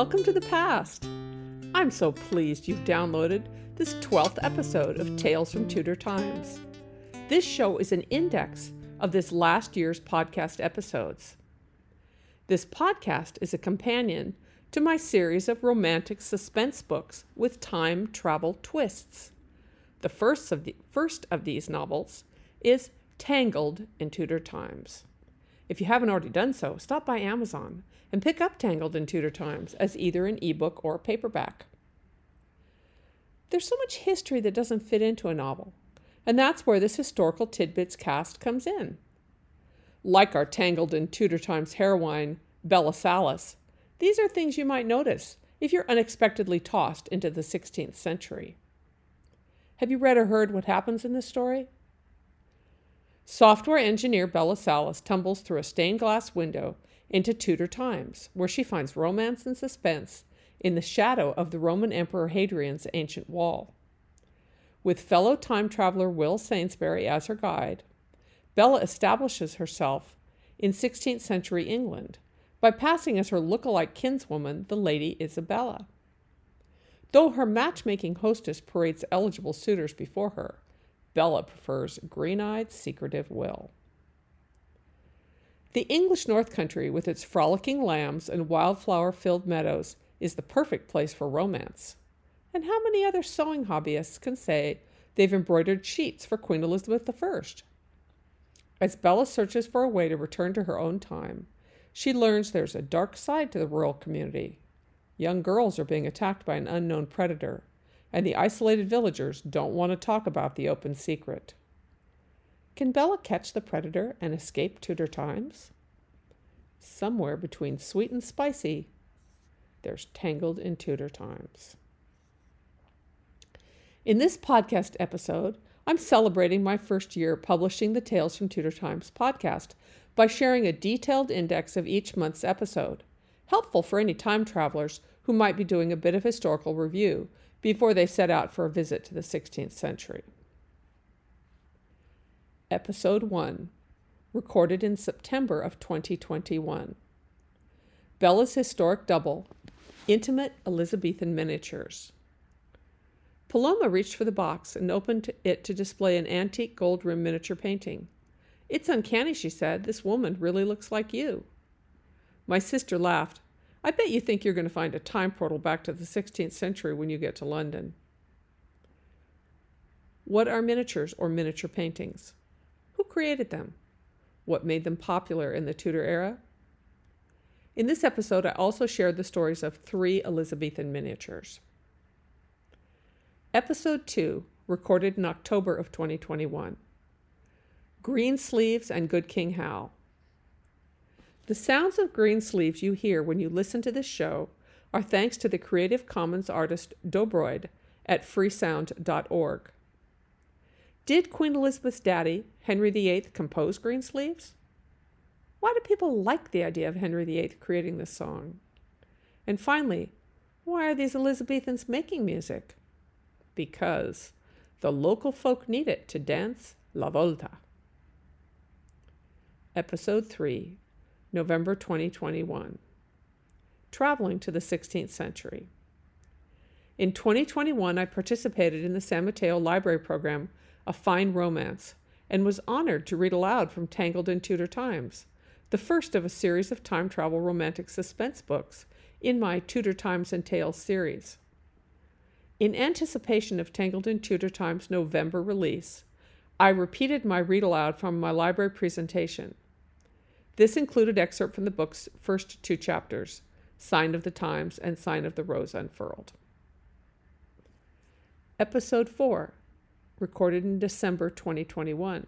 Welcome to the past. I'm so pleased you've downloaded this 12th episode of Tales from Tudor Times. This show is an index of this last year's podcast episodes. This podcast is a companion to my series of romantic suspense books with time travel twists. The first of, the, first of these novels is Tangled in Tudor Times. If you haven't already done so, stop by Amazon and pick up Tangled in Tudor Times as either an ebook or paperback. There's so much history that doesn't fit into a novel, and that's where this historical tidbits cast comes in. Like our Tangled in Tudor Times heroine, Bella Salis, these are things you might notice if you're unexpectedly tossed into the 16th century. Have you read or heard what happens in this story? Software engineer Bella Salis tumbles through a stained glass window into Tudor times, where she finds romance and suspense in the shadow of the Roman Emperor Hadrian's ancient wall. With fellow time traveler Will Sainsbury as her guide, Bella establishes herself in 16th century England by passing as her look-alike kinswoman, the Lady Isabella. Though her matchmaking hostess parades eligible suitors before her, Bella prefers green eyed, secretive Will. The English North Country, with its frolicking lambs and wildflower filled meadows, is the perfect place for romance. And how many other sewing hobbyists can say they've embroidered sheets for Queen Elizabeth I? As Bella searches for a way to return to her own time, she learns there's a dark side to the rural community. Young girls are being attacked by an unknown predator, and the isolated villagers don't want to talk about the open secret. Can Bella catch the predator and escape Tudor times? Somewhere between sweet and spicy, there's Tangled in Tudor times. In this podcast episode, I'm celebrating my first year publishing the Tales from Tudor Times podcast by sharing a detailed index of each month's episode, helpful for any time travelers who might be doing a bit of historical review before they set out for a visit to the 16th century. Episode 1, recorded in September of 2021. Bella's historic double, intimate Elizabethan miniatures. Paloma reached for the box and opened it to display an antique gold rimmed miniature painting. It's uncanny, she said. This woman really looks like you. My sister laughed. I bet you think you're going to find a time portal back to the 16th century when you get to London. What are miniatures or miniature paintings? Who created them? What made them popular in the Tudor era? In this episode, I also shared the stories of three Elizabethan miniatures. Episode 2, recorded in October of 2021. Green Sleeves and Good King Hal. The sounds of green sleeves you hear when you listen to this show are thanks to the Creative Commons artist Dobroide at freesound.org. Did Queen Elizabeth's daddy, Henry VIII, compose green sleeves? Why do people like the idea of Henry VIII creating this song? And finally, why are these Elizabethans making music? Because the local folk need it to dance La Volta. Episode 3 November 2021. Traveling to the 16th century. In 2021, I participated in the San Mateo Library program, A Fine Romance, and was honored to read aloud from Tangled in Tudor Times, the first of a series of time travel romantic suspense books in my Tudor Times and Tales series. In anticipation of Tangled in Tudor Times' November release, I repeated my read aloud from my library presentation. This included excerpt from the book's first two chapters, Sign of the Times and Sign of the Rose Unfurled. Episode 4, recorded in December 2021.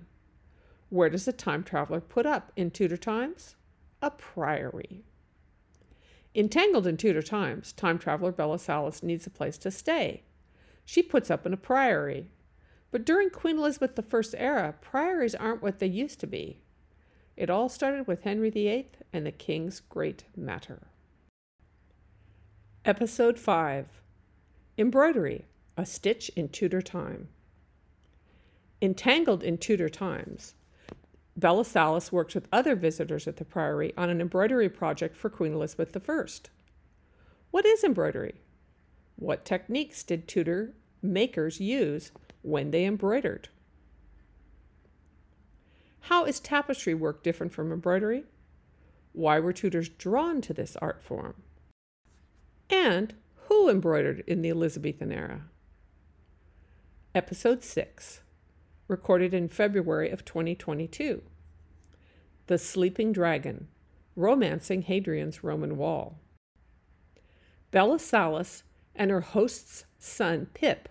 Where does a time traveler put up in Tudor times? A priory. Entangled in Tudor times, time traveler Bella Salis needs a place to stay. She puts up in a priory. But during Queen Elizabeth I's era, priories aren't what they used to be. It all started with Henry VIII and the King's Great Matter. Episode 5 Embroidery A Stitch in Tudor Time. Entangled in Tudor Times, Bella Salis works with other visitors at the Priory on an embroidery project for Queen Elizabeth I. What is embroidery? What techniques did Tudor makers use when they embroidered? How is tapestry work different from embroidery? Why were Tudors drawn to this art form? And who embroidered in the Elizabethan era? Episode 6, recorded in February of 2022. The Sleeping Dragon, Romancing Hadrian's Roman Wall. Bella Salis and her host's son, Pip,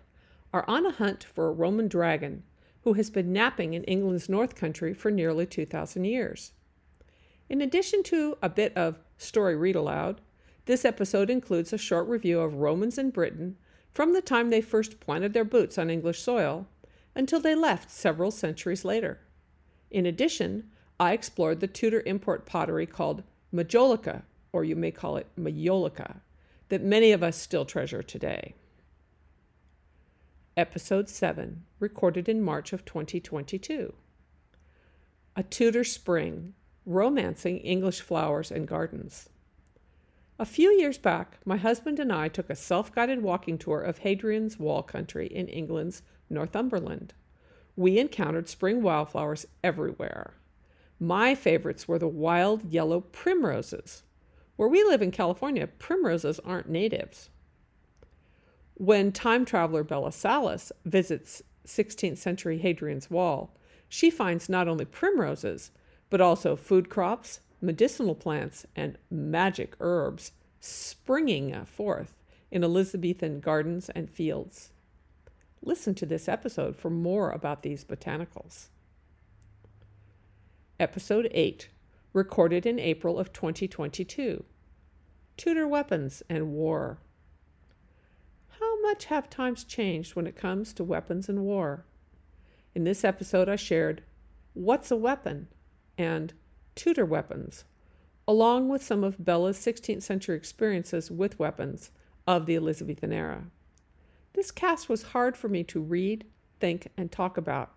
are on a hunt for a Roman dragon who has been napping in England's North Country for nearly 2,000 years. In addition to a bit of story read aloud, this episode includes a short review of Romans in Britain from the time they first planted their boots on English soil until they left several centuries later. In addition, I explored the Tudor import pottery called Majolica, or you may call it Maiolica, that many of us still treasure today. Episode 7, recorded in March of 2022. A Tudor Spring Romancing English Flowers and Gardens. A few years back, my husband and I took a self guided walking tour of Hadrian's Wall country in England's Northumberland. We encountered spring wildflowers everywhere. My favorites were the wild yellow primroses. Where we live in California, primroses aren't natives. When time traveler Bella Salis visits 16th century Hadrian's Wall, she finds not only primroses, but also food crops, medicinal plants, and magic herbs springing forth in Elizabethan gardens and fields. Listen to this episode for more about these botanicals. Episode 8, recorded in April of 2022 Tudor Weapons and War much have times changed when it comes to weapons and war? In this episode, I shared What's a Weapon? and Tudor Weapons, along with some of Bella's 16th century experiences with weapons of the Elizabethan era. This cast was hard for me to read, think, and talk about,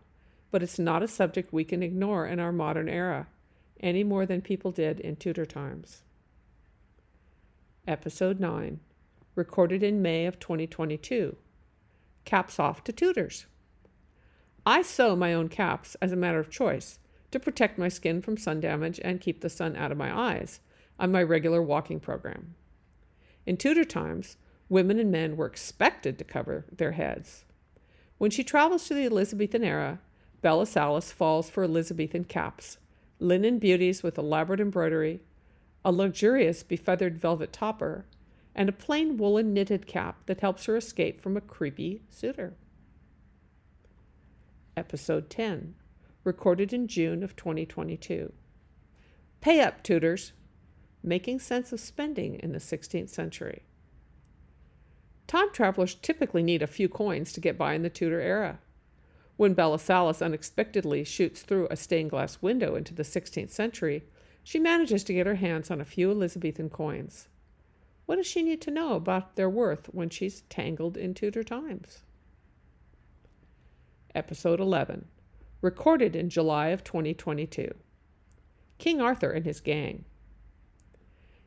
but it's not a subject we can ignore in our modern era, any more than people did in Tudor times. Episode 9 recorded in May of 2022. Caps off to Tudors. I sew my own caps as a matter of choice to protect my skin from sun damage and keep the sun out of my eyes on my regular walking program. In Tudor times, women and men were expected to cover their heads. When she travels to the Elizabethan era, Bella Salis falls for Elizabethan caps, linen beauties with elaborate embroidery, a luxurious befeathered velvet topper, and a plain woolen knitted cap that helps her escape from a creepy suitor. Episode 10, recorded in June of 2022. Pay up, Tudors! Making sense of spending in the 16th century. Time travelers typically need a few coins to get by in the Tudor era. When Bella Salis unexpectedly shoots through a stained glass window into the 16th century, she manages to get her hands on a few Elizabethan coins. What does she need to know about their worth when she's tangled in Tudor times? Episode 11, recorded in July of 2022. King Arthur and his gang.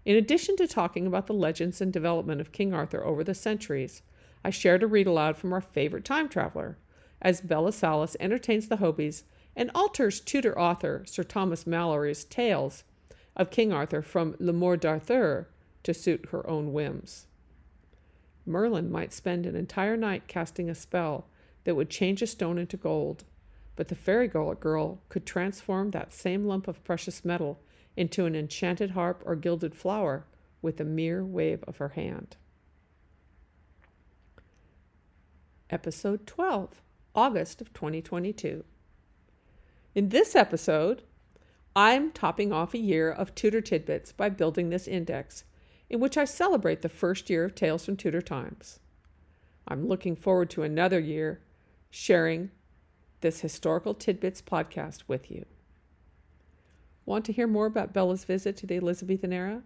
In addition to talking about the legends and development of King Arthur over the centuries, I shared a read aloud from our favorite time traveler, as Bella Salis entertains the Hobies and alters Tudor author Sir Thomas Malory's tales of King Arthur from Le Morte d'Arthur to suit her own whims. Merlin might spend an entire night casting a spell that would change a stone into gold, but the fairy girl could transform that same lump of precious metal into an enchanted harp or gilded flower with a mere wave of her hand. Episode 12, August of 2022. In this episode, I'm topping off a year of Tudor tidbits by building this index in which I celebrate the first year of Tales from Tudor Times. I'm looking forward to another year sharing this Historical Tidbits podcast with you. Want to hear more about Bella's visit to the Elizabethan era?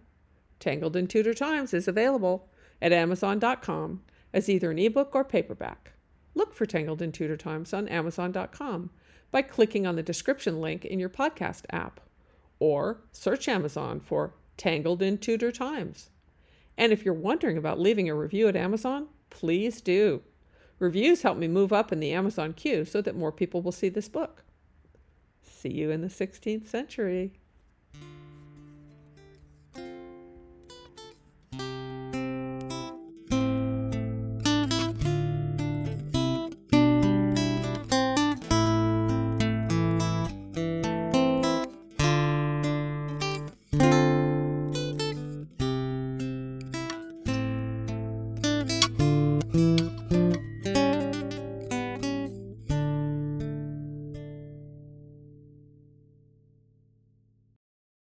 Tangled in Tudor Times is available at Amazon.com as either an ebook or paperback. Look for Tangled in Tudor Times on Amazon.com by clicking on the description link in your podcast app, or search Amazon for Tangled in Tudor Times. And if you're wondering about leaving a review at Amazon, please do. Reviews help me move up in the Amazon queue so that more people will see this book. See you in the 16th century.